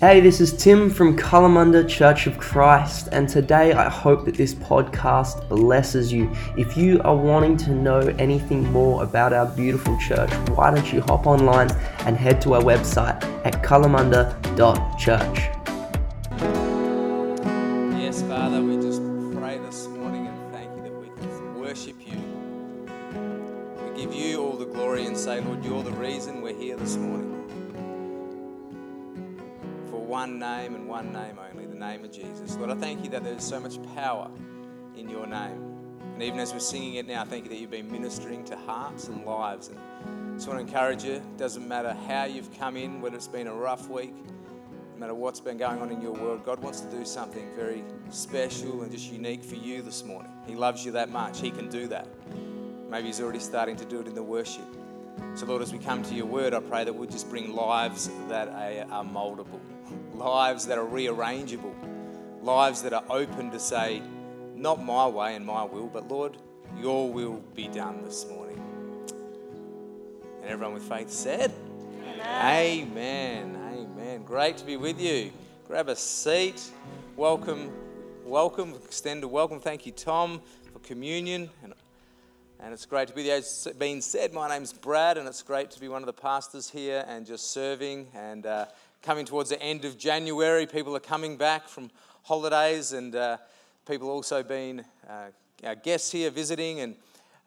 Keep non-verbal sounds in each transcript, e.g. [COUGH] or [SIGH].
Hey, this is Tim from Kalamunda Church of Christ, and today I hope that this podcast blesses you. If you are wanting to know anything more about our beautiful church, why don't you hop online and head to our website at kalamunda.church. Jesus. Lord, I thank you that there's so much power in your name. And even as we're singing it now, I thank you that you've been ministering to hearts and lives. And I just want to encourage you, it doesn't matter how you've come in, whether it's been a rough week, no matter what's been going on in your world, God wants to do something very special and just unique for you this morning. He loves you that much. He can do that. Maybe He's already starting to do it in the worship. So, Lord, as we come to your word, I pray that we'll just bring lives that are, are moldable, [LAUGHS] lives that are rearrangeable, lives that are open to say, not my way and my will, but Lord, your will be done this morning. And everyone with faith said, Amen. Amen. Great to be with you. Grab a seat. Welcome, welcome, extend a welcome. Thank you, Tom, for communion. And, and it's great to be there. As been said, my name's Brad, and it's great to be one of the pastors here and just serving. And uh, coming towards the end of January, people are coming back from holidays, and uh, people also been uh, guests here visiting and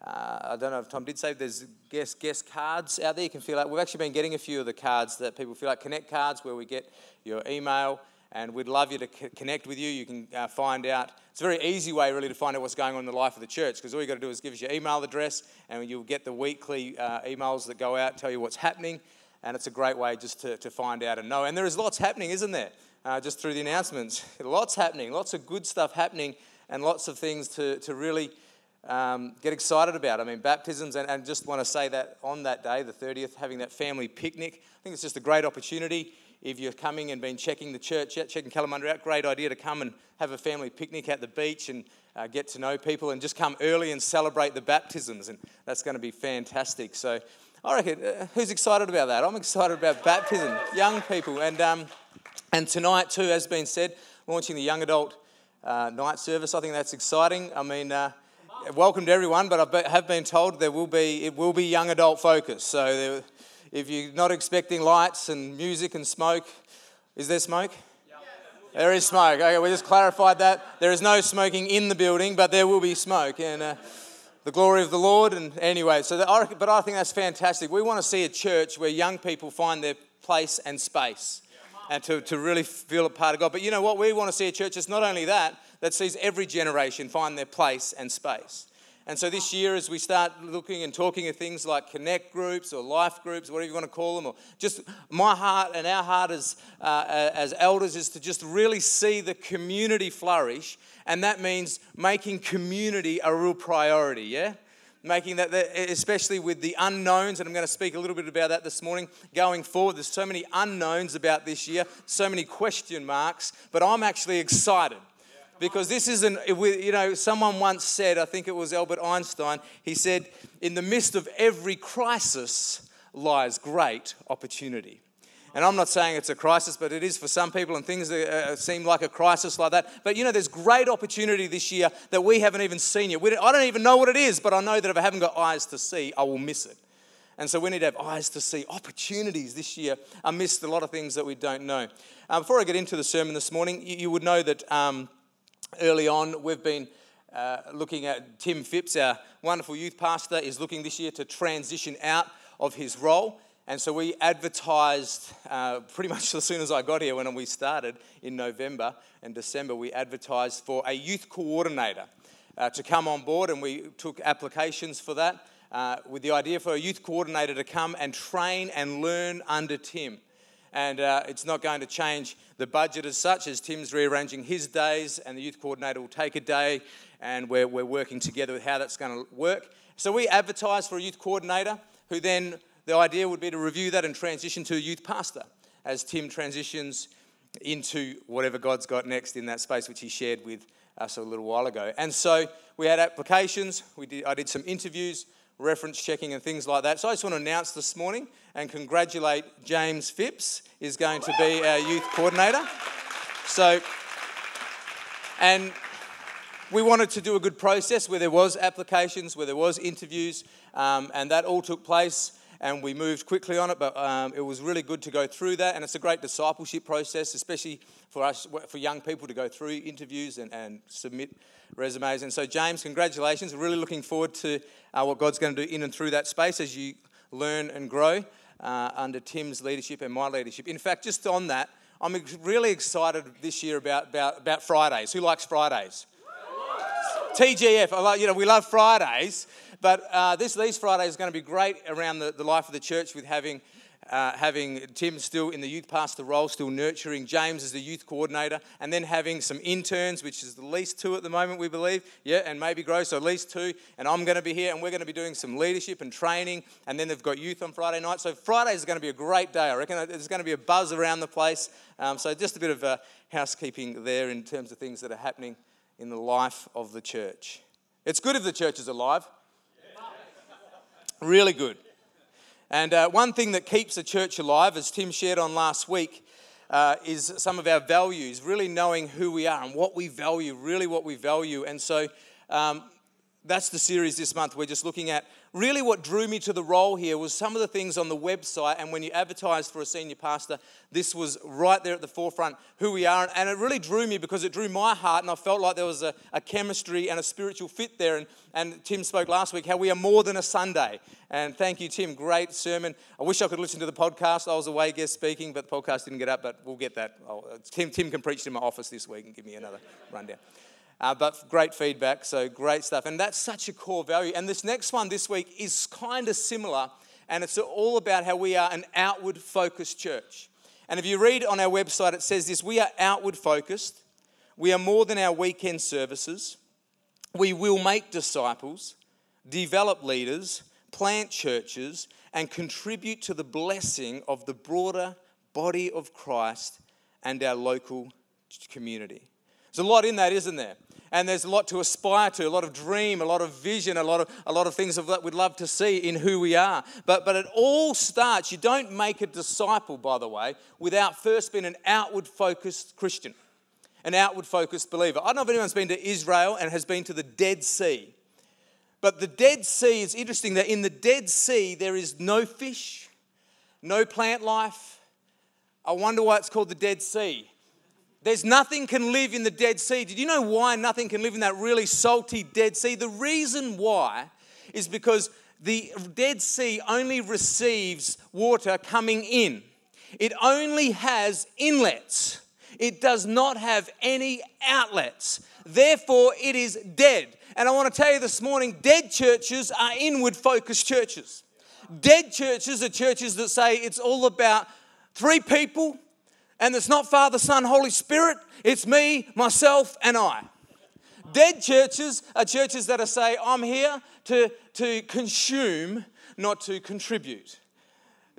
uh, I don't know if Tom did say there's guest guest cards out there. You can fill out. We've actually been getting a few of the cards that people fill out. Connect cards where we get your email, and we'd love you to c- connect with you. You can uh, find out. It's a very easy way, really, to find out what's going on in the life of the church because all you got to do is give us your email address, and you'll get the weekly uh, emails that go out, tell you what's happening, and it's a great way just to, to find out and know. And there is lots happening, isn't there? Uh, just through the announcements, [LAUGHS] lots happening, lots of good stuff happening, and lots of things to to really um, get excited about. I mean, baptisms, and, and just want to say that on that day, the 30th, having that family picnic, I think it's just a great opportunity. If you're coming and been checking the church out, checking Kalamunda out, great idea to come and have a family picnic at the beach and uh, get to know people and just come early and celebrate the baptisms. And that's going to be fantastic. So I reckon, uh, who's excited about that? I'm excited about baptism, young people. And, um, and tonight, too, as been said, launching the young adult uh, night service. I think that's exciting. I mean, uh, welcome to everyone, but I have been told there will be it will be young adult focus. So there, if you're not expecting lights and music and smoke, is there smoke? There is smoke. Okay, we just clarified that. There is no smoking in the building, but there will be smoke. And uh, the glory of the Lord. And anyway, so the, but I think that's fantastic. We want to see a church where young people find their place and space and to, to really feel a part of God. But you know what? We want to see a church that's not only that, that sees every generation find their place and space. And so this year, as we start looking and talking of things like connect groups or life groups, whatever you want to call them, or just my heart and our heart as, uh, as elders is to just really see the community flourish. And that means making community a real priority, yeah? Making that, especially with the unknowns, and I'm going to speak a little bit about that this morning. Going forward, there's so many unknowns about this year, so many question marks, but I'm actually excited because this isn't, you know, someone once said, I think it was Albert Einstein, he said, in the midst of every crisis lies great opportunity. And I'm not saying it's a crisis, but it is for some people, and things uh, seem like a crisis like that. But you know, there's great opportunity this year that we haven't even seen yet. I don't even know what it is, but I know that if I haven't got eyes to see, I will miss it. And so we need to have eyes to see opportunities this year amidst a lot of things that we don't know. Um, before I get into the sermon this morning, you, you would know that. Um, early on, we've been uh, looking at Tim Phipps, our wonderful youth pastor, is looking this year to transition out of his role. And so we advertised uh, pretty [LAUGHS] much as soon as I got here when we started in November and December, we advertised for a youth coordinator uh, to come on board, and we took applications for that uh, with the idea for a youth coordinator to come and train and learn under Tim and uh, it's not going to change the budget as such as Tim's rearranging his days and the youth coordinator will take a day and we're, we're working together with how that's going to work. So we advertised for a youth coordinator who then the idea would be to review that and transition to a youth pastor as Tim transitions into whatever God's got next in that space, which he shared with us a little while ago. And so we had applications. We did, I did some interviews. reference checking and things like that. So I just want to announce this morning and congratulate James Phipps is going to be our youth coordinator. So, and we wanted to do a good process where there was applications, where there was interviews, um, and that all took place and we moved quickly on it, but um, it was really good to go through that. And it's a great discipleship process, especially for us, for young people to go through interviews and, and submit resumes. And so, James, congratulations. We're really looking forward to uh, what God's going to do in and through that space as you learn and grow uh, under Tim's leadership and my leadership. In fact, just on that, I'm really excited this year about, about, about Fridays. Who likes Fridays? TGF, you know, we love Fridays. But uh, this, these Friday is going to be great around the, the life of the church with having, uh, having Tim still in the youth pastor role, still nurturing James as the youth coordinator, and then having some interns, which is the least two at the moment, we believe, yeah, and maybe grow, so at least two. And I'm going to be here, and we're going to be doing some leadership and training, and then they've got youth on Friday night. So Friday is going to be a great day. I reckon there's going to be a buzz around the place. Um, so just a bit of uh, housekeeping there in terms of things that are happening in the life of the church. It's good if the church is alive. Really good. And uh, one thing that keeps a church alive, as Tim shared on last week, uh, is some of our values, really knowing who we are and what we value, really what we value. And so um, that's the series this month. We're just looking at really what drew me to the role here was some of the things on the website. And when you advertised for a senior pastor, this was right there at the forefront who we are. And it really drew me because it drew my heart. And I felt like there was a, a chemistry and a spiritual fit there. And, and Tim spoke last week how we are more than a Sunday. And thank you, Tim. Great sermon. I wish I could listen to the podcast. I was away guest speaking, but the podcast didn't get up. But we'll get that. Tim, Tim can preach in my office this week and give me another rundown. Uh, but great feedback, so great stuff. And that's such a core value. And this next one this week is kind of similar, and it's all about how we are an outward focused church. And if you read on our website, it says this we are outward focused, we are more than our weekend services, we will make disciples, develop leaders, plant churches, and contribute to the blessing of the broader body of Christ and our local community. There's a lot in that, isn't there? And there's a lot to aspire to, a lot of dream, a lot of vision, a lot of, a lot of things that we'd love to see in who we are. But, but it all starts, you don't make a disciple, by the way, without first being an outward focused Christian, an outward focused believer. I don't know if anyone's been to Israel and has been to the Dead Sea. But the Dead Sea is interesting that in the Dead Sea there is no fish, no plant life. I wonder why it's called the Dead Sea. There's nothing can live in the Dead Sea. Did you know why nothing can live in that really salty Dead Sea? The reason why is because the Dead Sea only receives water coming in. It only has inlets. It does not have any outlets. Therefore, it is dead. And I want to tell you this morning dead churches are inward focused churches. Dead churches are churches that say it's all about three people and it's not Father, Son, Holy Spirit, it's me, myself, and I. Dead churches are churches that are say, I'm here to, to consume, not to contribute.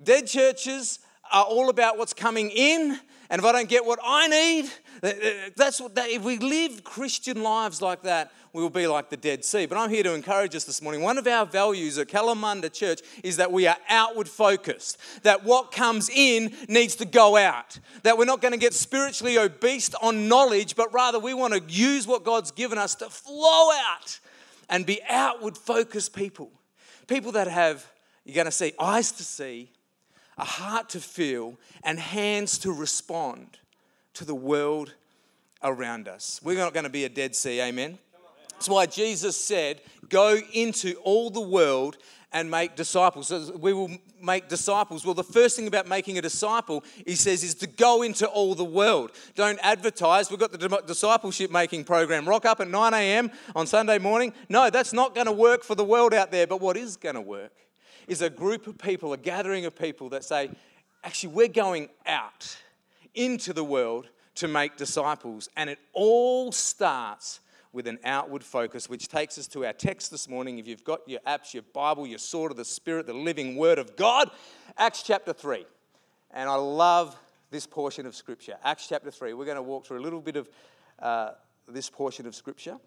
Dead churches are all about what's coming in, and if I don't get what I need, that's what that, if we live Christian lives like that, we will be like the Dead Sea. But I'm here to encourage us this morning. One of our values at Kalamunda Church is that we are outward focused, that what comes in needs to go out, that we're not going to get spiritually obese on knowledge, but rather we want to use what God's given us to flow out and be outward focused people. People that have, you're going to see, eyes to see, a heart to feel, and hands to respond to the world around us. We're not going to be a Dead Sea, amen? That's why Jesus said, Go into all the world and make disciples. So we will make disciples. Well, the first thing about making a disciple, he says, is to go into all the world. Don't advertise. We've got the discipleship making program. Rock up at 9 a.m. on Sunday morning. No, that's not going to work for the world out there. But what is going to work is a group of people, a gathering of people that say, actually, we're going out into the world to make disciples. And it all starts with an outward focus, which takes us to our text this morning. If you've got your apps, your Bible, your sword of the Spirit, the living word of God, Acts chapter 3. And I love this portion of Scripture. Acts chapter 3. We're going to walk through a little bit of uh, this portion of Scripture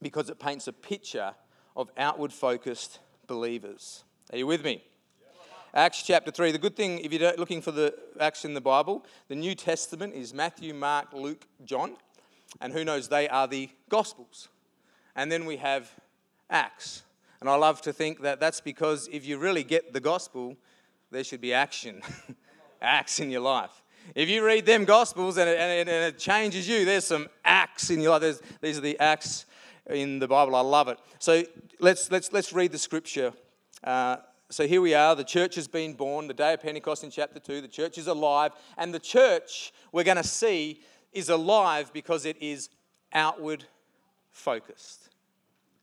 because it paints a picture of outward focused believers. Are you with me? Acts chapter 3. The good thing, if you're looking for the Acts in the Bible, the New Testament is Matthew, Mark, Luke, John. And who knows, they are the Gospels. And then we have Acts. And I love to think that that's because if you really get the Gospel, there should be action, [LAUGHS] acts in your life. If you read them Gospels and it, and, it, and it, changes you, there's some acts in your life. There's, these are the acts in the Bible. I love it. So let's, let's, let's read the scripture. Uh, so here we are. The church has been born. The day of Pentecost in chapter 2. The church is alive. And the church, we're going to see, is alive because it is outward focused.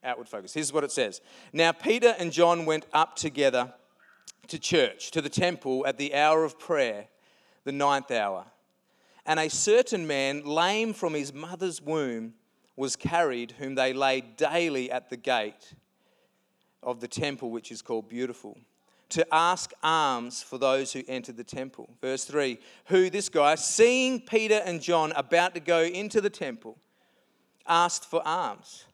Outward focused. Here's what it says Now, Peter and John went up together to church, to the temple, at the hour of prayer, the ninth hour. And a certain man, lame from his mother's womb, was carried, whom they laid daily at the gate of the temple, which is called Beautiful, to ask alms for those who entered the temple. Verse 3 Who, this guy, seeing Peter and John about to go into the temple, asked for alms.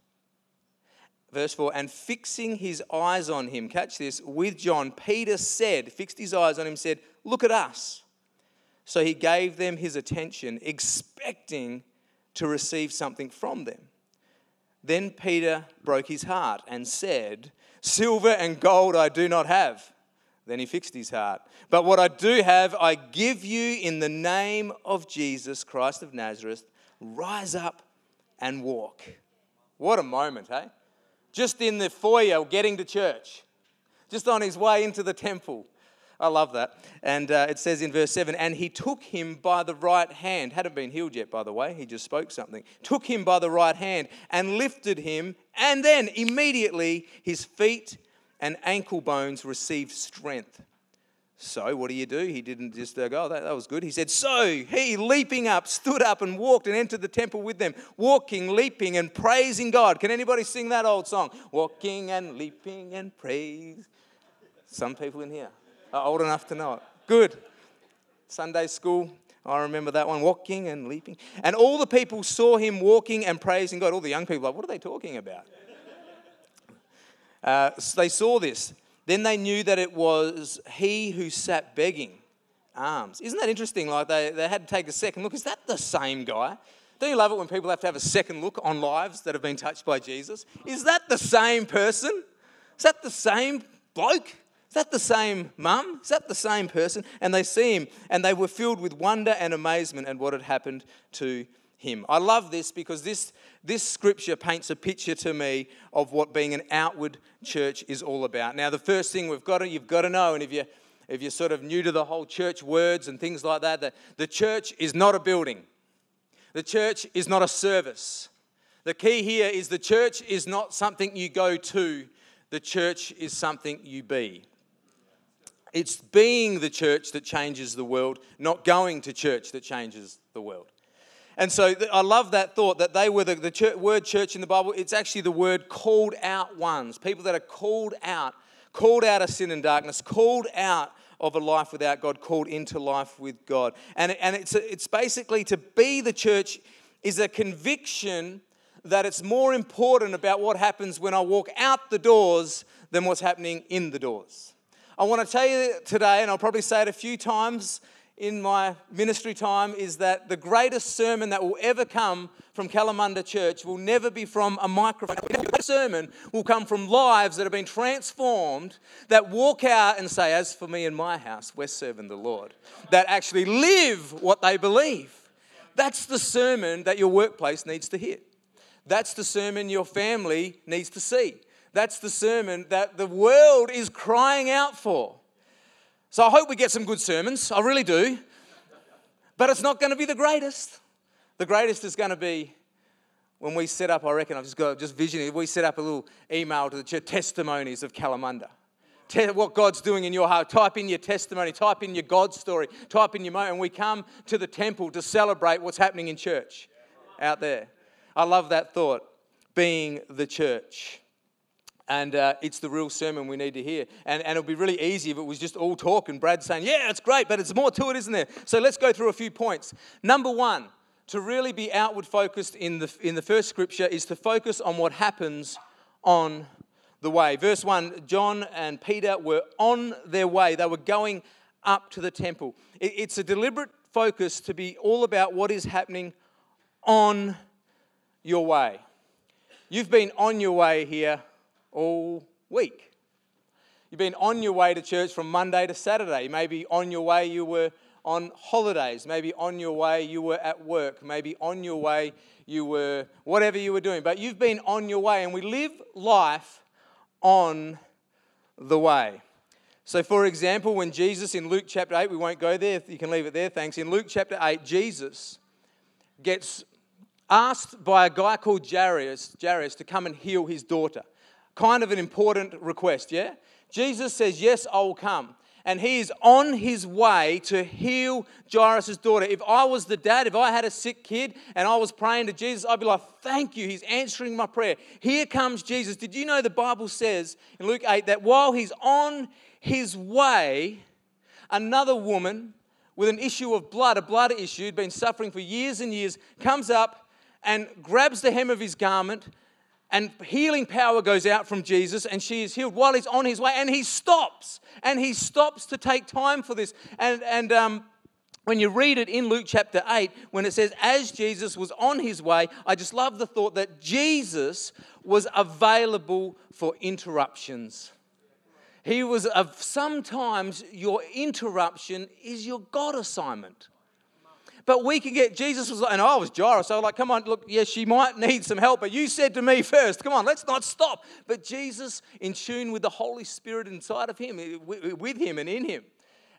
Verse 4 And fixing his eyes on him, catch this, with John, Peter said, fixed his eyes on him, said, Look at us. So he gave them his attention, expecting to receive something from them. Then Peter broke his heart and said, Silver and gold I do not have. Then he fixed his heart. But what I do have, I give you in the name of Jesus Christ of Nazareth. Rise up and walk. What a moment, hey? Just in the foyer getting to church, just on his way into the temple. I love that. And uh, it says in verse 7 And he took him by the right hand, hadn't been healed yet, by the way, he just spoke something. Took him by the right hand and lifted him, and then immediately his feet and ankle bones received strength. So, what do you do? He didn't just go, oh, that, that was good. He said, So he, leaping up, stood up and walked and entered the temple with them, walking, leaping, and praising God. Can anybody sing that old song? Walking and leaping and praise. Some people in here are old enough to know it. Good. Sunday school, I remember that one, walking and leaping. And all the people saw him walking and praising God. All the young people, like, what are they talking about? Uh, so they saw this. Then they knew that it was he who sat begging alms. Isn't that interesting? Like they, they had to take a second look. Is that the same guy? Don't you love it when people have to have a second look on lives that have been touched by Jesus? Is that the same person? Is that the same bloke? Is that the same mum? Is that the same person? And they see him and they were filled with wonder and amazement at what had happened to him. I love this because this, this scripture paints a picture to me of what being an outward church is all about. Now, the first thing we've got to, you've got to know, and if you if you're sort of new to the whole church words and things like that, that the church is not a building. The church is not a service. The key here is the church is not something you go to, the church is something you be. It's being the church that changes the world, not going to church that changes the world. And so I love that thought that they were the, the church, word church in the Bible. It's actually the word called out ones, people that are called out, called out of sin and darkness, called out of a life without God, called into life with God. And, and it's, it's basically to be the church is a conviction that it's more important about what happens when I walk out the doors than what's happening in the doors. I want to tell you today, and I'll probably say it a few times in my ministry time, is that the greatest sermon that will ever come from Kalamunda Church will never be from a microphone. The sermon will come from lives that have been transformed, that walk out and say, As for me and my house, we're serving the Lord. That actually live what they believe. That's the sermon that your workplace needs to hear. That's the sermon your family needs to see. That's the sermon that the world is crying out for. So I hope we get some good sermons. I really do. But it's not going to be the greatest. The greatest is going to be when we set up, I reckon, I've just got just visioning, we set up a little email to the church, testimonies of Kalamunda. What God's doing in your heart. Type in your testimony, type in your God story, type in your moment. And we come to the temple to celebrate what's happening in church out there. I love that thought, being the church. And uh, it's the real sermon we need to hear. And, and it'll be really easy if it was just all talk and Brad saying, Yeah, it's great, but it's more to it, isn't there? So let's go through a few points. Number one, to really be outward focused in the, in the first scripture is to focus on what happens on the way. Verse 1 John and Peter were on their way, they were going up to the temple. It's a deliberate focus to be all about what is happening on your way. You've been on your way here all week. You've been on your way to church from Monday to Saturday. Maybe on your way you were on holidays. Maybe on your way you were at work. Maybe on your way you were whatever you were doing. But you've been on your way, and we live life on the way. So, for example, when Jesus in Luke chapter 8, we won't go there, you can leave it there, thanks. In Luke chapter 8, Jesus gets asked by a guy called Jairus, Jairus to come and heal his daughter. Kind of an important request, yeah? Jesus says, Yes, I will come and he is on his way to heal Jairus' daughter. If I was the dad, if I had a sick kid and I was praying to Jesus, I'd be like, Thank you, he's answering my prayer. Here comes Jesus. Did you know the Bible says in Luke 8 that while he's on his way, another woman with an issue of blood, a blood issue, had been suffering for years and years, comes up and grabs the hem of his garment and healing power goes out from Jesus, and she is healed while he's on his way. And he stops, and he stops to take time for this. And, and um, when you read it in Luke chapter 8, when it says, as Jesus was on his way, I just love the thought that Jesus was available for interruptions. He was, of sometimes your interruption is your God assignment. But we can get, Jesus was like, and I was Jairus, so like, come on, look, yes, she might need some help, but you said to me first, come on, let's not stop. But Jesus, in tune with the Holy Spirit inside of him, with him and in him,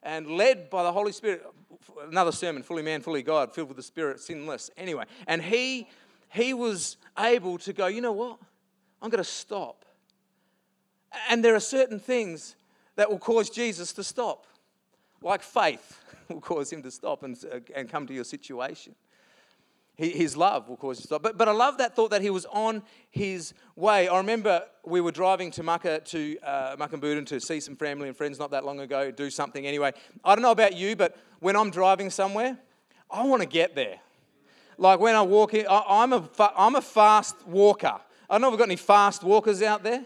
and led by the Holy Spirit, another sermon, fully man, fully God, filled with the Spirit, sinless. Anyway, and he he was able to go, you know what? I'm going to stop. And there are certain things that will cause Jesus to stop, like faith will cause him to stop and, uh, and come to your situation. His love will cause you to stop. But, but I love that thought that he was on his way. I remember we were driving to Maka to uh, Mukinbudin to see some family and friends not that long ago, do something anyway. I don't know about you, but when I'm driving somewhere, I want to get there. Like when I walk in, I, am a, I'm a fast walker. I don't know if we've got any fast walkers out there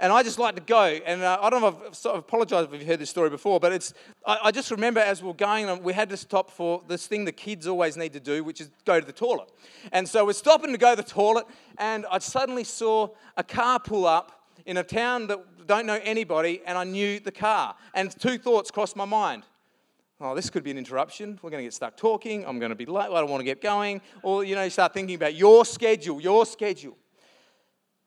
and I just like to go. And uh, I don't know if I've sort of apologized if you've heard this story before, but it's, I, I, just remember as we are going, we had to stop for this thing the kids always need to do, which is go to the toilet. And so we're stopping to go to the toilet, and I suddenly saw a car pull up in a town that don't know anybody, and I knew the car. And two thoughts crossed my mind. Oh, this could be an interruption. We're going to get stuck talking. I'm going to be late. I don't want to get going. Or, you know, you start thinking about your schedule, your schedule.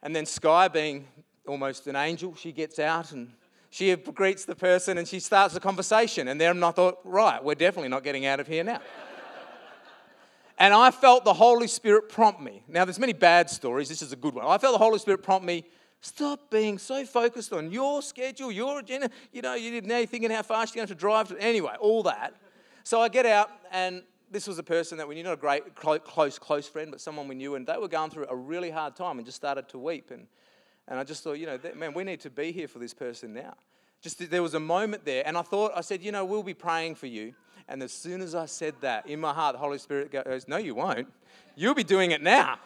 And then Sky, being almost an angel. She gets out and she greets the person and she starts a conversation. And then I thought, right, we're definitely not getting out of here now. [LAUGHS] and I felt the Holy Spirit prompt me. Now, there's many bad stories. This is a good one. I felt the Holy Spirit prompt me. Stop being so focused on your schedule, your agenda. You know, you didn't know thinking how fast you're going to drive. To, anyway, all that. So I get out, and this was a person that we knew, not a great, close, close friend, but someone we knew, and they were going through a really hard time and just started to weep. And and I just thought, you know, man, we need to be here for this person now. Just there was a moment there, and I thought, I said, you know, we'll be praying for you. And as soon as I said that, in my heart, the Holy Spirit goes, no, you won't. You'll be doing it now.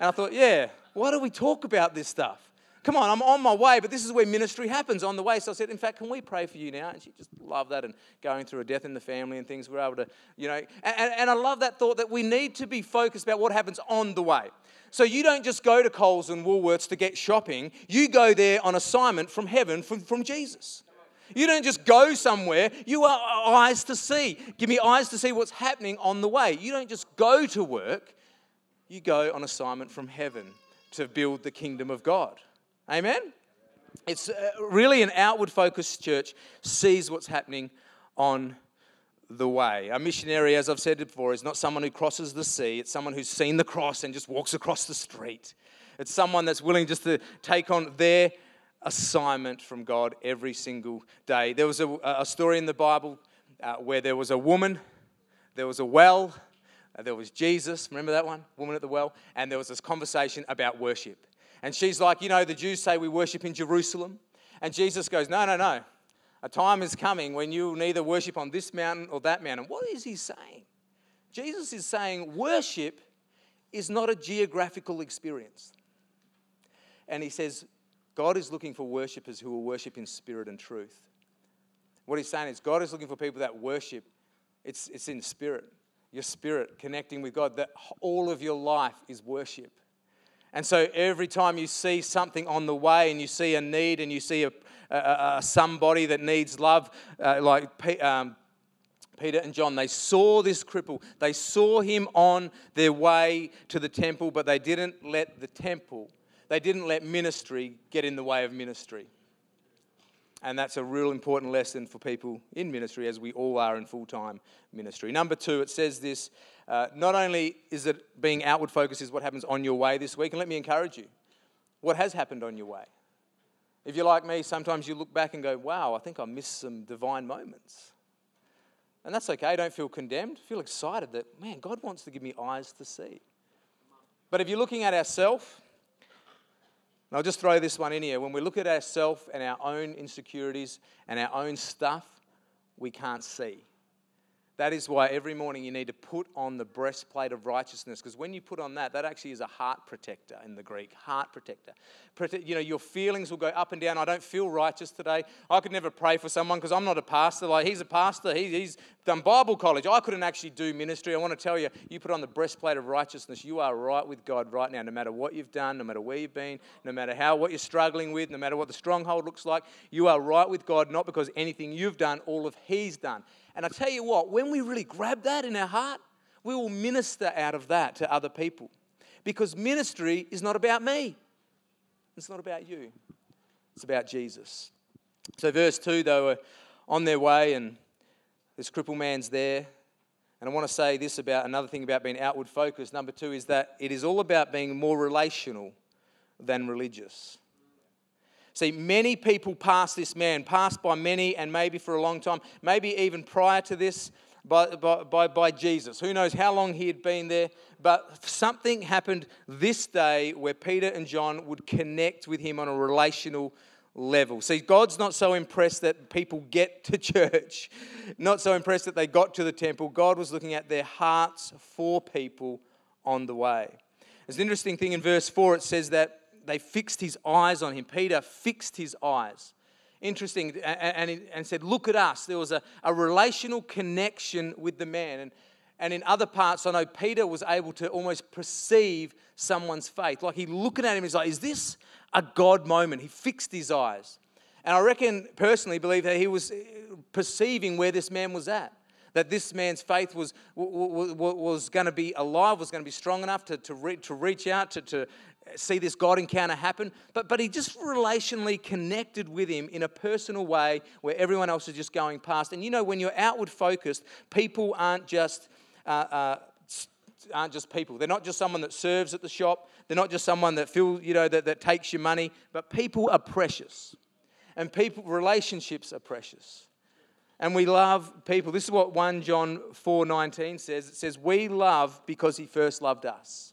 And I thought, yeah, why do we talk about this stuff? Come on, I'm on my way, but this is where ministry happens on the way. So I said, in fact, can we pray for you now? And she just loved that and going through a death in the family and things. We're able to, you know, and, and I love that thought that we need to be focused about what happens on the way. So you don't just go to Coles and Woolworths to get shopping, you go there on assignment from heaven from, from Jesus. You don't just go somewhere, you are eyes to see. Give me eyes to see what's happening on the way. You don't just go to work, you go on assignment from heaven to build the kingdom of God. Amen? It's uh, really an outward focused church, sees what's happening on the way. A missionary, as I've said before, is not someone who crosses the sea, it's someone who's seen the cross and just walks across the street. It's someone that's willing just to take on their assignment from God every single day. There was a, a story in the Bible uh, where there was a woman, there was a well, uh, there was Jesus, remember that one? Woman at the well, and there was this conversation about worship. And she's like, You know, the Jews say we worship in Jerusalem. And Jesus goes, No, no, no. A time is coming when you will neither worship on this mountain or that mountain. What is he saying? Jesus is saying worship is not a geographical experience. And he says, God is looking for worshippers who will worship in spirit and truth. What he's saying is, God is looking for people that worship, it's, it's in spirit, your spirit connecting with God, that all of your life is worship. And so every time you see something on the way and you see a need and you see a, a, a somebody that needs love, uh, like um, Peter and John, they saw this cripple. They saw him on their way to the temple, but they didn't let the temple, they didn't let ministry get in the way of ministry. And that's a real important lesson for people in ministry, as we all are in full time ministry. Number two, it says this uh, not only is it being outward focused, is what happens on your way this week, and let me encourage you what has happened on your way. If you're like me, sometimes you look back and go, wow, I think I missed some divine moments. And that's okay. Don't feel condemned. Feel excited that, man, God wants to give me eyes to see. But if you're looking at ourselves, and I'll just throw this one in here. When we look at ourselves and our own insecurities and our own stuff, we can't see. That is why every morning you need to put on the breastplate of righteousness, because when you put on that, that actually is a heart protector in the Greek. Heart protector. You know, your feelings will go up and down. I don't feel righteous today. I could never pray for someone because I'm not a pastor. Like he's a pastor. He, he's done Bible college. I couldn't actually do ministry. I want to tell you, you put on the breastplate of righteousness. You are right with God right now, no matter what you've done, no matter where you've been, no matter how what you're struggling with, no matter what the stronghold looks like. You are right with God, not because anything you've done, all of He's done. And I tell you what, when we really grab that in our heart, we will minister out of that to other people. Because ministry is not about me, it's not about you, it's about Jesus. So, verse 2, they were on their way, and this crippled man's there. And I want to say this about another thing about being outward focused. Number two is that it is all about being more relational than religious. See, many people passed this man, passed by many and maybe for a long time, maybe even prior to this by, by, by, Jesus. Who knows how long he had been there, but something happened this day where Peter and John would connect with him on a relational level. See, God's not so impressed that people get to church, [LAUGHS] not so impressed that they got to the temple. God was looking at their hearts for people on the way. There's an interesting thing in verse 4, it says that they fixed his eyes on him. Peter fixed his eyes. Interesting, and, and, and said, Look at us. There was a, a relational connection with the man. And, and in other parts, I know Peter was able to almost perceive someone's faith. Like he looking at him, he's like, Is this a God moment? He fixed his eyes. And I reckon, personally, believe that he was eh, perceiving where this man was at that this man's faith was, was, was going to be alive, was going to be strong enough to, to, re, to reach out, to, to see this God encounter happen. But, but he just relationally connected with him in a personal way where everyone else is just going past. And you know, when you're outward focused, people aren't just. Uh, uh, aren't just people. They're not just someone that serves at the shop. They're not just someone that feel, you know, that, that takes your money. But people are precious. And people relationships are precious and we love people. This is what 1 John 4:19 says. It says, "We love because he first loved us."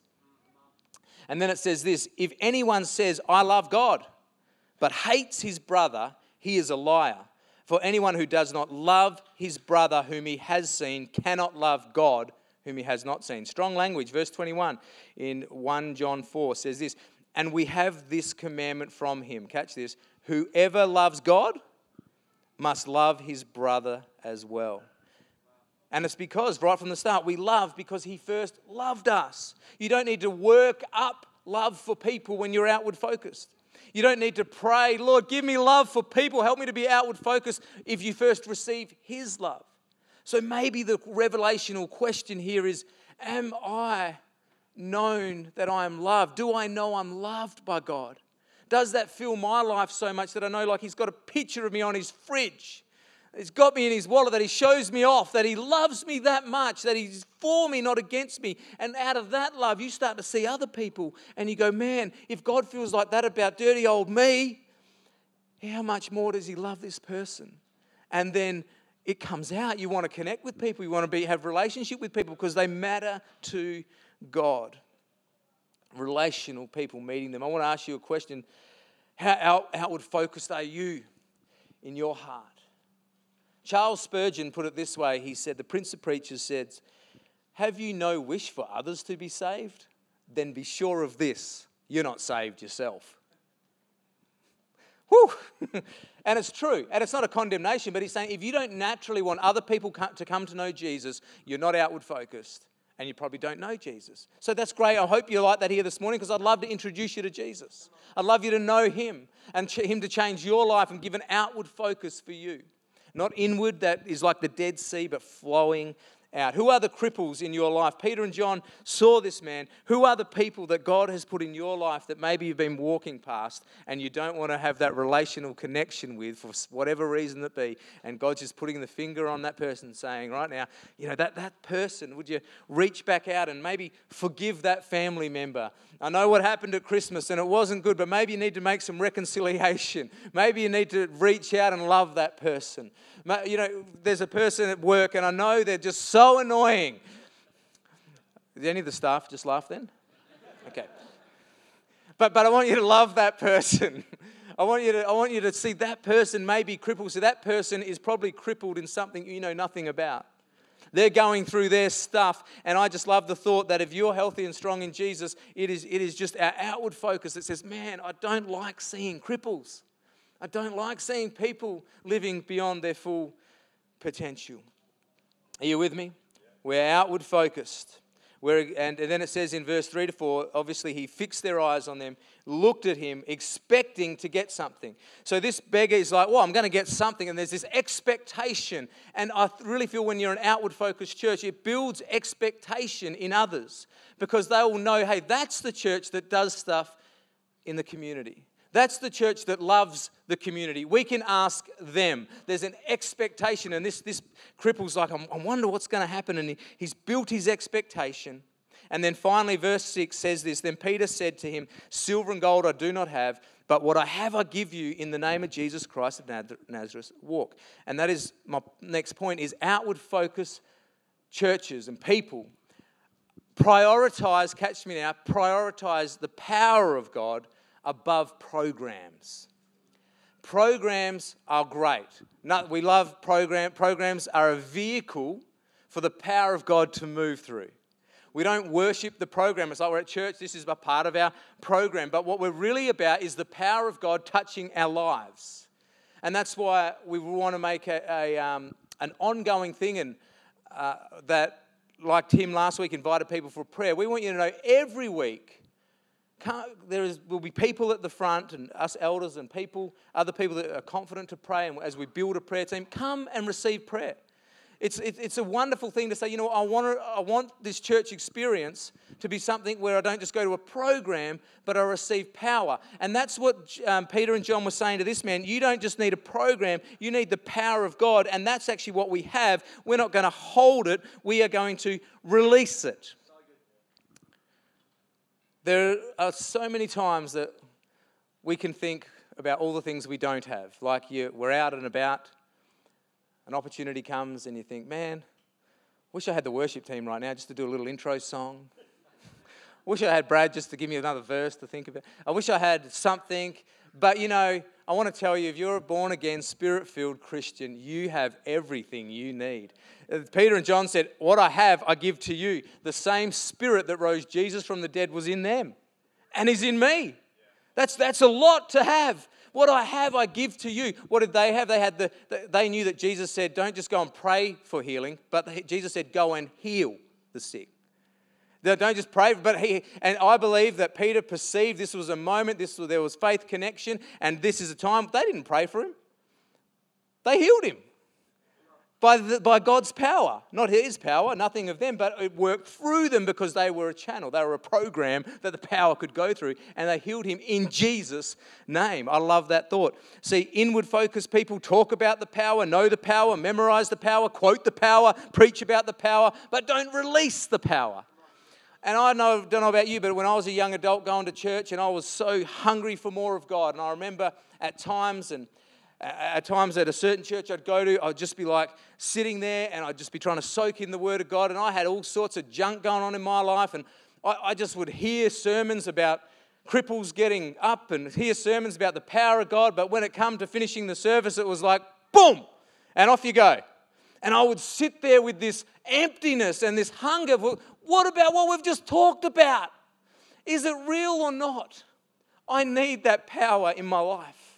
And then it says this, "If anyone says, I love God, but hates his brother, he is a liar. For anyone who does not love his brother whom he has seen cannot love God whom he has not seen." Strong language. Verse 21 in 1 John 4 says this, "And we have this commandment from him." Catch this. Whoever loves God must love his brother as well. And it's because, right from the start, we love because he first loved us. You don't need to work up love for people when you're outward focused. You don't need to pray, Lord, give me love for people, help me to be outward focused if you first receive his love. So maybe the revelational question here is Am I known that I am loved? Do I know I'm loved by God? does that fill my life so much that I know, like, He's got a picture of me on His fridge? He's got me in His wallet, that He shows me off, that He loves me that much, that He's for me, not against me. And out of that love, you start to see other people and you go, man, if God feels like that about dirty old me, how much more does He love this person? And then it comes out. You want to connect with people, you want to be, have relationship with people because they matter to God relational people, meeting them. I want to ask you a question. How outward focused are you in your heart? Charles Spurgeon put it this way he said, The Prince of Preachers said, Have you no wish for others to be saved? Then be sure of this you're not saved yourself. Whew. [LAUGHS] and it's true. And it's not a condemnation, but he's saying if you don't naturally want other people to come to know Jesus, you're not outward focused and you probably don't know Jesus. So that's great. I hope you like that here this morning because I'd love to introduce you to Jesus. I'd love you to know him and him to change your life and give an outward focus for you. Not inward, that is like the Dead Sea, but flowing out? Who are the cripples in your life? Peter and John saw this man. Who are the people that God has put in your life that maybe you've been walking past and you don't want to have that relational connection with for whatever reason that be? And God's just putting the finger on that person saying, right now, you know, that, that person, would you reach back out and maybe forgive that family member? I know what happened at Christmas and it wasn't good, but maybe you need to make some reconciliation. [LAUGHS] Maybe you need to reach out and love that person. You know, there's a person at work and I know they're just so annoying. Did any of the staff just laugh then? Okay. But, but I want you to love that person. [LAUGHS] I want, you to, I want you to see that person may be crippled. So that person is probably crippled in something you know nothing about. They're going through their stuff. And I just love the thought that if you're healthy and strong in Jesus, it is, it is just our outward focus that says, man, I don't like seeing cripples. I don't like seeing people living beyond their full potential. Are you with me? We're outward focused. Where, and, and then it says in verse 3 to 4, obviously he fixed their eyes on them, looked at him, expecting to get something. So this beggar is like, well, I'm going to get something. And there's this expectation. And I really feel when you're an outward focused church, it builds expectation in others because they will know, hey, that's the church that does stuff in the community. That's the church that loves the community. We can ask them. There's an expectation, and this, this cripple's like, I wonder what's going to happen. And he, he's built his expectation. And then finally, verse 6 says this Then Peter said to him, Silver and gold I do not have, but what I have I give you in the name of Jesus Christ of Nazareth. Walk. And that is my next point is outward focus churches and people prioritize, catch me now, prioritize the power of God above programs. Programs are great. we love program. Programs are a vehicle for the power of God to move through. We don't worship the program. It's like we're at church, this is a part of our program. But what we're really about is the power of God touching our lives. And that's why we want to make a, a um, an ongoing thing and uh, that, like Tim last week invited people for prayer, we want you to know every week there is, will be people at the front and us elders and people, other people that are confident to pray. And as we build a prayer team, come and receive prayer. It's, it's a wonderful thing to say, you know, I want, to, I want this church experience to be something where I don't just go to a program, but I receive power. And that's what um, Peter and John were saying to this man. You don't just need a program, you need the power of God. And that's actually what we have. We're not going to hold it, we are going to release it. There are so many times that we can think about all the things we don't have. Like you, we're out and about, an opportunity comes, and you think, man, wish I had the worship team right now just to do a little intro song. [LAUGHS] wish I had Brad just to give me another verse to think about. I wish I had something. But you know, I want to tell you if you're a born again, spirit filled Christian, you have everything you need. Uh, Peter and John said, What I have, I give to you. The same spirit that rose Jesus from the dead was in them and is in me. That's, that's a lot to have. What I have, I give to you. What did they have? They had the, they knew that Jesus said, Don't just go and pray for healing, but Jesus said, Go and heal the sick. Don't just pray, but he, and I believe that Peter perceived this was a moment, this there was faith connection, and this is a time. They didn't pray for him, they healed him by, the, by God's power. Not his power, nothing of them, but it worked through them because they were a channel. They were a program that the power could go through, and they healed him in Jesus' name. I love that thought. See, inward focused people talk about the power, know the power, memorize the power, quote the power, preach about the power, but don't release the power. And I know, don't know about you, but when I was a young adult going to church and I was so hungry for more of God, and I remember at times and at times at a certain church I'd go to, I'd just be like sitting there and I'd just be trying to soak in the Word of God. And I had all sorts of junk going on in my life. And I, I just would hear sermons about cripples getting up and hear sermons about the power of God. But when it come to finishing the service, it was like, boom, and off you go. And I would sit there with this emptiness and this hunger. for What about what we've just talked about? Is it real or not? I need that power in my life.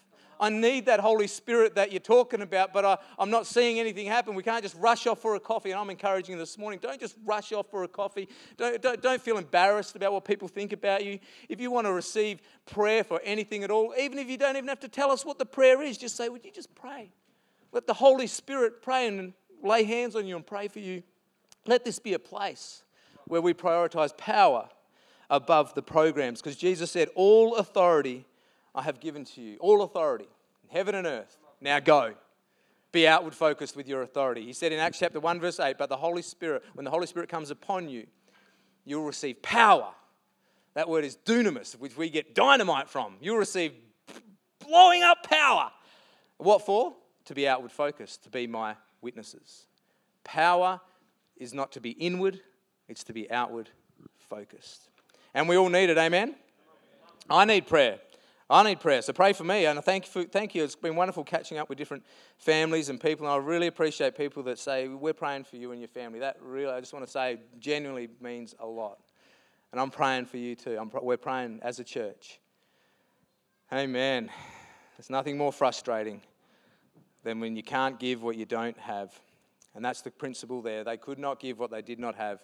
I need that Holy Spirit that you're talking about, but I, I'm not seeing anything happen. We can't just rush off for a coffee. And I'm encouraging you this morning don't just rush off for a coffee. Don't, don't, don't feel embarrassed about what people think about you. If you want to receive prayer for anything at all, even if you don't even have to tell us what the prayer is, just say, Would you just pray? Let the Holy Spirit pray and lay hands on you and pray for you. Let this be a place where we prioritize power above the programs because Jesus said, All authority I have given to you, all authority in heaven and earth. Now go. Be outward focused with your authority. He said in Acts chapter 1, verse 8, But the Holy Spirit, when the Holy Spirit comes upon you, you'll receive power. That word is dunamis, which we get dynamite from. You'll receive blowing up power. What for? To be outward focused, to be my witnesses. Power is not to be inward, it's to be outward focused. And we all need it, amen? I need prayer. I need prayer. So pray for me. And thank you, for, thank you. It's been wonderful catching up with different families and people. And I really appreciate people that say, We're praying for you and your family. That really, I just want to say, genuinely means a lot. And I'm praying for you too. I'm, we're praying as a church. Amen. There's nothing more frustrating than when you can't give what you don't have. And that's the principle there. They could not give what they did not have.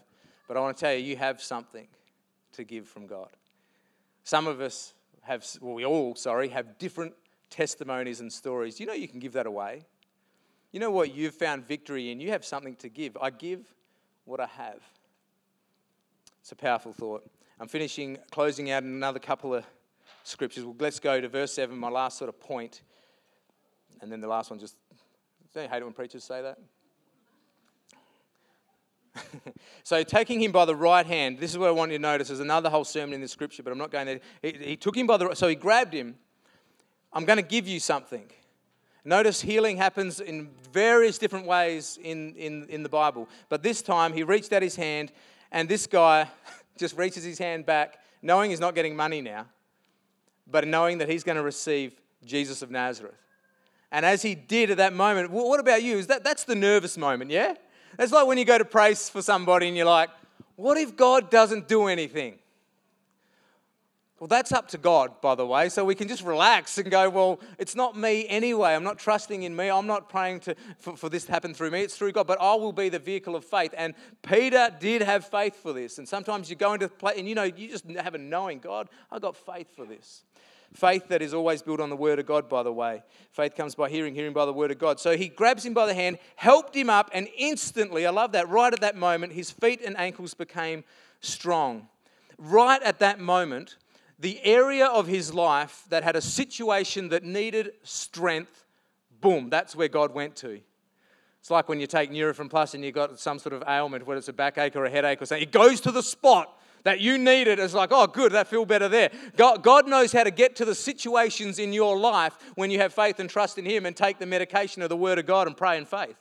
But I want to tell you, you have something to give from God. Some of us have, well, we all, sorry, have different testimonies and stories. You know, you can give that away. You know what you've found victory in? You have something to give. I give what I have. It's a powerful thought. I'm finishing, closing out in another couple of scriptures. Well, let's go to verse 7, my last sort of point. And then the last one just, don't you hate it when preachers say that? [LAUGHS] so taking him by the right hand, this is what I want you to notice. There's another whole sermon in the scripture, but I'm not going there. He, he took him by the so he grabbed him. I'm going to give you something. Notice healing happens in various different ways in, in, in the Bible. But this time he reached out his hand, and this guy [LAUGHS] just reaches his hand back, knowing he's not getting money now, but knowing that he's going to receive Jesus of Nazareth. And as he did at that moment, what about you? Is that, that's the nervous moment, yeah? It's like when you go to pray for somebody and you're like, what if God doesn't do anything? Well, that's up to God, by the way. So we can just relax and go, well, it's not me anyway. I'm not trusting in me. I'm not praying to, for, for this to happen through me. It's through God. But I will be the vehicle of faith. And Peter did have faith for this. And sometimes you go into play and you know, you just have a knowing, God, I got faith for this. Faith that is always built on the Word of God, by the way. Faith comes by hearing, hearing by the Word of God. So he grabs him by the hand, helped him up, and instantly, I love that, right at that moment, his feet and ankles became strong. Right at that moment, the area of his life that had a situation that needed strength, boom, that's where God went to. It's like when you take Nurofen Plus and you've got some sort of ailment, whether it's a backache or a headache or something, it goes to the spot that you needed. It's like, oh, good, that feel better there. God, God knows how to get to the situations in your life when you have faith and trust in Him and take the medication of the Word of God and pray in faith.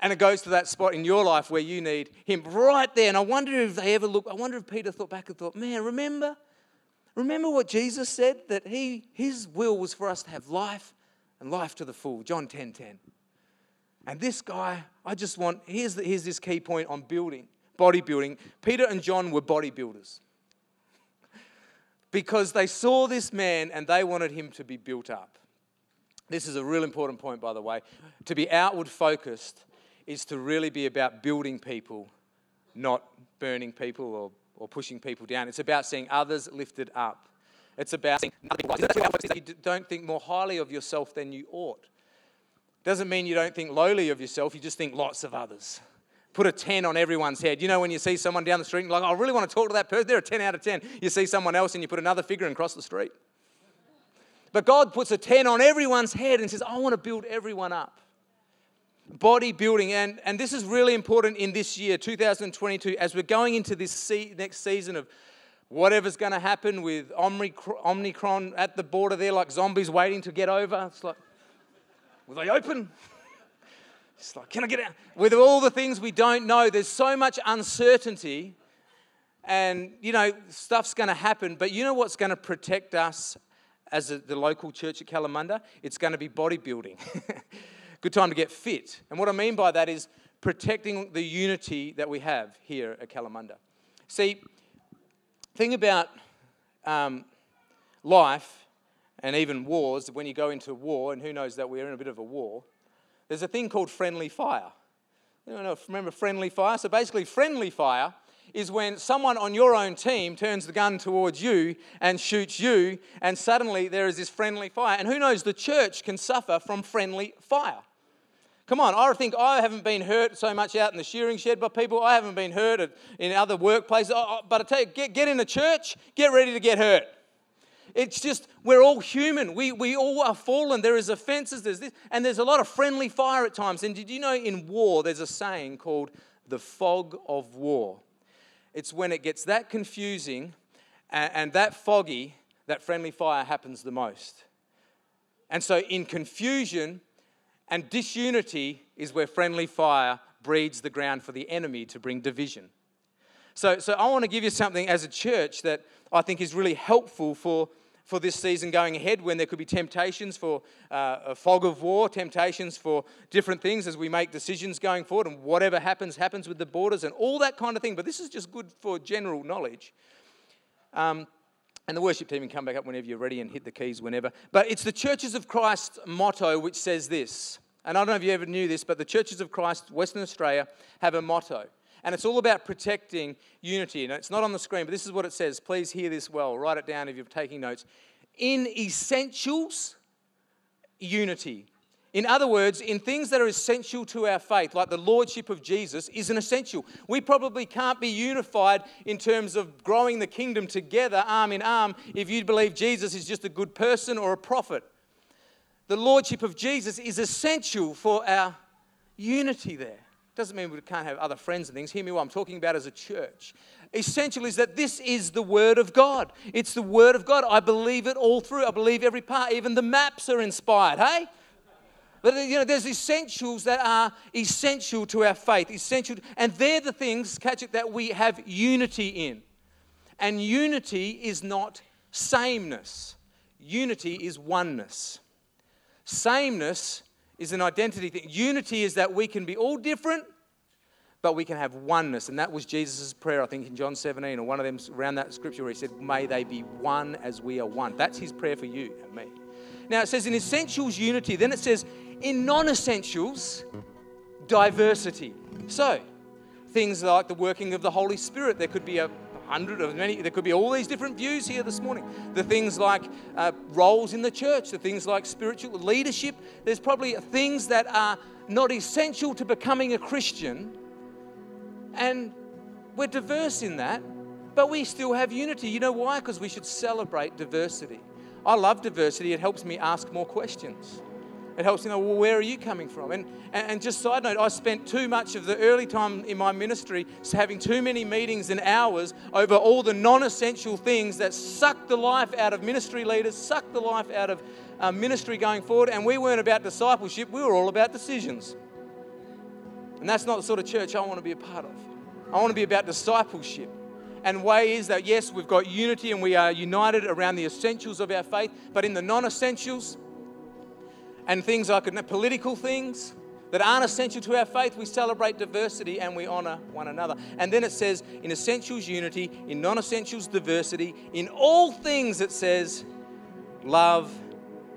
And it goes to that spot in your life where you need Him right there. And I wonder if they ever look, I wonder if Peter thought back and thought, man, remember? Remember what Jesus said? That he, His will was for us to have life and life to the full. John 10 10. And this guy, I just want, here's, the, here's this key point on building bodybuilding. Peter and John were bodybuilders because they saw this man and they wanted him to be built up. This is a real important point, by the way. To be outward focused is to really be about building people, not burning people or, or pushing people down. It's about seeing others lifted up. It's about seeing you don't think more highly of yourself than you ought. Doesn't mean you don't think lowly of yourself, you just think lots of others put a 10 on everyone's head. You know, when you see someone down the street and like, I really want to talk to that person, they're a 10 out of 10. You see someone else and you put another figure and cross the street. But God puts a 10 on everyone's head and says, I want to build everyone up. Bodybuilding, and, and this is really important in this year, 2022, as we're going into this se- next season of whatever's going to happen with Omicron at the border there, like zombies waiting to get over. It's like, will they open? It's like, can I get out? With all the things we don't know, there's so much uncertainty, and you know, stuff's going to happen. But you know what's going to protect us as a, the local church at Kalamunda? It's going to be bodybuilding. [LAUGHS] Good time to get fit. And what I mean by that is protecting the unity that we have here at Kalamunda. See, thing about um, life and even wars, when you go into war, and who knows that we're in a bit of a war, there's a thing called friendly fire. You know, remember friendly fire? So basically, friendly fire is when someone on your own team turns the gun towards you and shoots you, and suddenly there is this friendly fire. And who knows, the church can suffer from friendly fire. Come on, I think I haven't been hurt so much out in the shearing shed by people. I haven't been hurt in other workplaces. But I tell you, get, get in the church, get ready to get hurt. It's just, we're all human. We, we all are fallen. There is offenses, there's this, and there's a lot of friendly fire at times. And did you know in war, there's a saying called the fog of war? It's when it gets that confusing and, and that foggy that friendly fire happens the most. And so in confusion and disunity is where friendly fire breeds the ground for the enemy to bring division. So, so I want to give you something as a church that I think is really helpful for for this season going ahead when there could be temptations for uh, a fog of war, temptations for different things as we make decisions going forward, and whatever happens, happens with the borders and all that kind of thing. But this is just good for general knowledge. Um, and the worship team can come back up whenever you're ready and hit the keys whenever. But it's the Churches of Christ motto which says this. And I don't know if you ever knew this, but the Churches of Christ, Western Australia, have a motto. And it's all about protecting unity. It's not on the screen, but this is what it says. Please hear this well. Write it down if you're taking notes. In essentials, unity. In other words, in things that are essential to our faith, like the Lordship of Jesus, is an essential. We probably can't be unified in terms of growing the kingdom together, arm in arm, if you believe Jesus is just a good person or a prophet. The Lordship of Jesus is essential for our unity there. Doesn't mean we can't have other friends and things. Hear me what I'm talking about as a church. Essential is that this is the Word of God. It's the Word of God. I believe it all through. I believe every part. Even the maps are inspired, hey? But you know, there's essentials that are essential to our faith, essential, and they're the things, catch it, that we have unity in. And unity is not sameness. Unity is oneness. Sameness is an identity thing. Unity is that we can be all different, but we can have oneness. And that was Jesus' prayer, I think, in John 17, or one of them around that scripture where he said, May they be one as we are one. That's his prayer for you and me. Now it says in essentials, unity. Then it says in non essentials, diversity. So, things like the working of the Holy Spirit. There could be a hundred of many, there could be all these different views here this morning. The things like uh, roles in the church, the things like spiritual leadership. There's probably things that are not essential to becoming a Christian. And we're diverse in that, but we still have unity. You know why? Because we should celebrate diversity. I love diversity, it helps me ask more questions. It helps you know, well, where are you coming from? And, and, just side note, I spent too much of the early time in my ministry having too many meetings and hours over all the non essential things that suck the life out of ministry leaders, suck the life out of uh, ministry going forward. And we weren't about discipleship, we were all about decisions. And that's not the sort of church I want to be a part of. I want to be about discipleship. And way is that, yes, we've got unity and we are united around the essentials of our faith, but in the non essentials, and things like political things that aren't essential to our faith, we celebrate diversity and we honor one another. And then it says, in essentials, unity, in non essentials, diversity, in all things, it says, love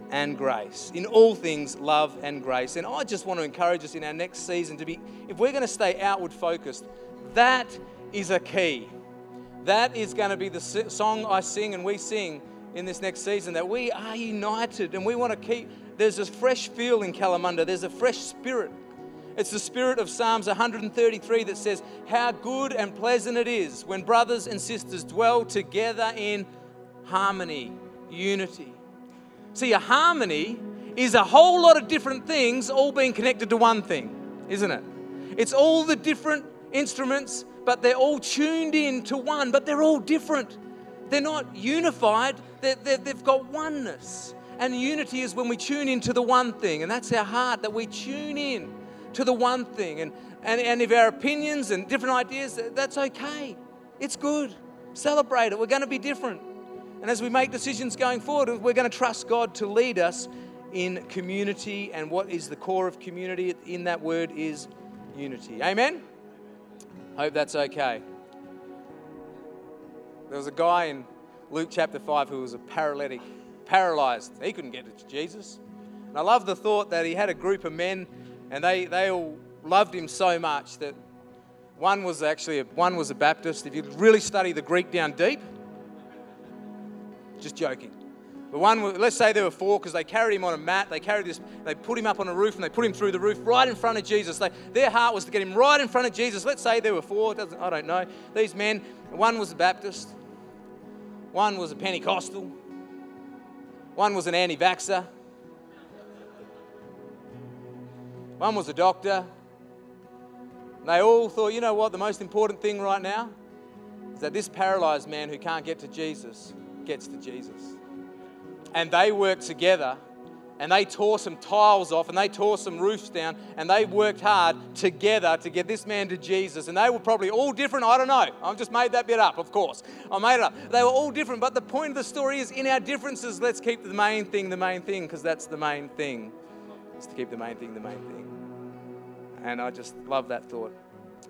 and grace. In all things, love and grace. And I just want to encourage us in our next season to be, if we're going to stay outward focused, that is a key. That is going to be the song I sing and we sing in this next season that we are united and we want to keep there's a fresh feel in Kalamunda, there's a fresh spirit. It's the spirit of Psalms 133 that says, How good and pleasant it is when brothers and sisters dwell together in harmony, unity. See, a harmony is a whole lot of different things all being connected to one thing, isn't it? It's all the different instruments, but they're all tuned in to one, but they're all different. They're not unified, they have got oneness. And unity is when we tune into the one thing, and that's our heart, that we tune in to the one thing. And, and, and if our opinions and different ideas, that's okay. It's good. Celebrate it. We're going to be different. And as we make decisions going forward, we're going to trust God to lead us in community. And what is the core of community in that word is unity. Amen? Hope that's okay. There was a guy in Luke chapter 5 who was a paralytic paralyzed. He couldn't get to Jesus. And I love the thought that he had a group of men and they, they all loved him so much that one was actually a, one was a Baptist. If you really study the Greek down deep, just joking. But one, let's say there were four because they carried him on a mat. They carried this, they put him up on a roof and they put him through the roof right in front of Jesus. They, their heart was to get him right in front of Jesus. Let's say there were four. I don't know. These men, one was a Baptist, one was a Pentecostal, one was an anti vaxxer, one was a doctor. They all thought, you know what, the most important thing right now is that this paralyzed man who can't get to Jesus gets to Jesus. And they worked together and they tore some tiles off and they tore some roofs down and they worked hard together to get this man to Jesus. And they were probably all different. I don't know. I've just made that bit up, of course. I made it up. They were all different. But the point of the story is in our differences, let's keep the main thing the main thing because that's the main thing. Is to keep the main thing the main thing. And I just love that thought.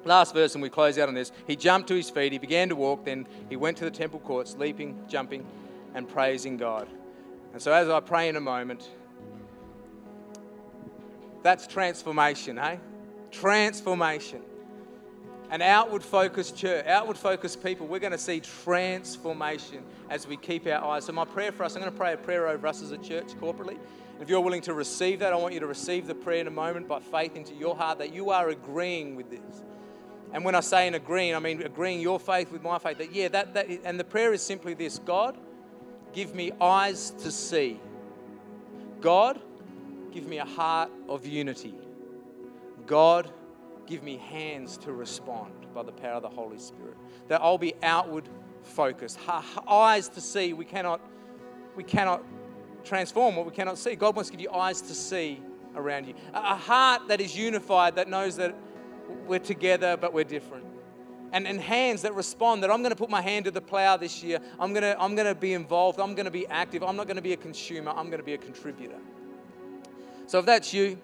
Last verse, and we close out on this. He jumped to his feet, he began to walk, then he went to the temple courts, leaping, jumping, and praising God. And so, as I pray in a moment, that's transformation, eh? Transformation. An outward focused church, outward focused people, we're going to see transformation as we keep our eyes. So, my prayer for us, I'm going to pray a prayer over us as a church corporately. If you're willing to receive that, I want you to receive the prayer in a moment by faith into your heart that you are agreeing with this. And when I say in agreeing, I mean agreeing your faith with my faith. That, yeah, that, that, and the prayer is simply this God, give me eyes to see. God, give me a heart of unity. God, give me hands to respond by the power of the Holy Spirit. That I'll be outward focused, eyes to see. We cannot, we cannot transform what we cannot see. God wants to give you eyes to see around you. A heart that is unified, that knows that we're together, but we're different. And, and hands that respond that I'm going to put my hand to the plow this year. I'm going to, I'm going to be involved. I'm going to be active. I'm not going to be a consumer. I'm going to be a contributor. So if that's you,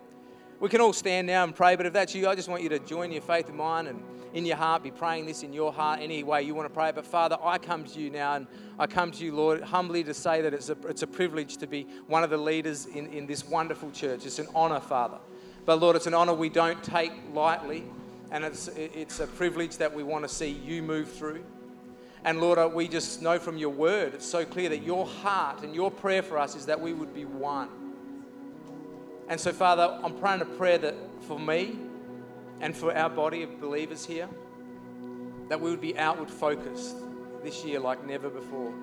we can all stand now and pray. But if that's you, I just want you to join your faith in mine and in your heart, be praying this in your heart any way you want to pray. But Father, I come to you now and I come to you, Lord, humbly to say that it's a, it's a privilege to be one of the leaders in, in this wonderful church. It's an honor, Father. But Lord, it's an honor we don't take lightly, and it's, it's a privilege that we want to see you move through. And Lord, uh, we just know from your word, it's so clear that your heart and your prayer for us is that we would be one. And so, Father, I'm praying a prayer that for me and for our body of believers here, that we would be outward focused this year like never before.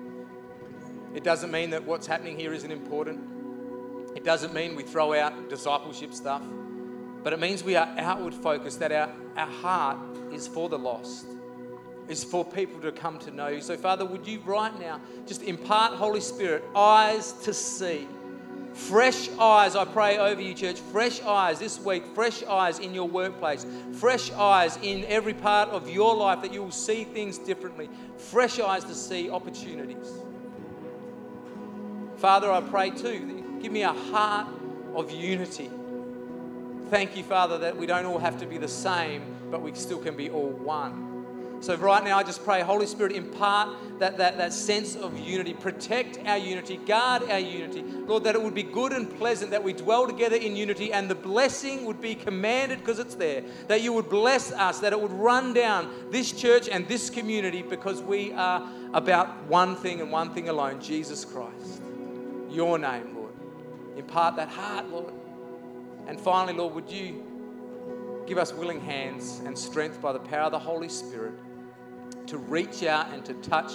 It doesn't mean that what's happening here isn't important. It doesn't mean we throw out discipleship stuff. But it means we are outward focused, that our, our heart is for the lost, is for people to come to know you. So, Father, would you right now just impart, Holy Spirit, eyes to see? Fresh eyes, I pray over you, church. Fresh eyes this week, fresh eyes in your workplace, fresh eyes in every part of your life that you will see things differently. Fresh eyes to see opportunities. Father, I pray too, give me a heart of unity Thank you, Father, that we don't all have to be the same, but we still can be all one. So, right now, I just pray, Holy Spirit, impart that, that, that sense of unity. Protect our unity. Guard our unity. Lord, that it would be good and pleasant that we dwell together in unity and the blessing would be commanded because it's there. That you would bless us, that it would run down this church and this community because we are about one thing and one thing alone Jesus Christ. Your name, Lord. Impart that heart, Lord. And finally, Lord, would you give us willing hands and strength by the power of the Holy Spirit to reach out and to touch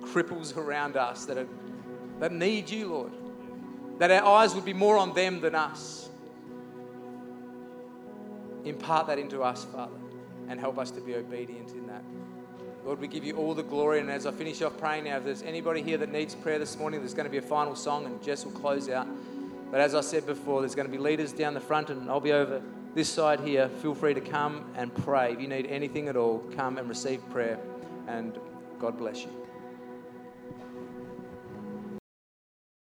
cripples around us that, are, that need you, Lord. That our eyes would be more on them than us. Impart that into us, Father, and help us to be obedient in that. Lord, we give you all the glory. And as I finish off praying now, if there's anybody here that needs prayer this morning, there's going to be a final song, and Jess will close out. But as I said before, there's going to be leaders down the front, and I'll be over this side here. Feel free to come and pray. If you need anything at all, come and receive prayer. And God bless you.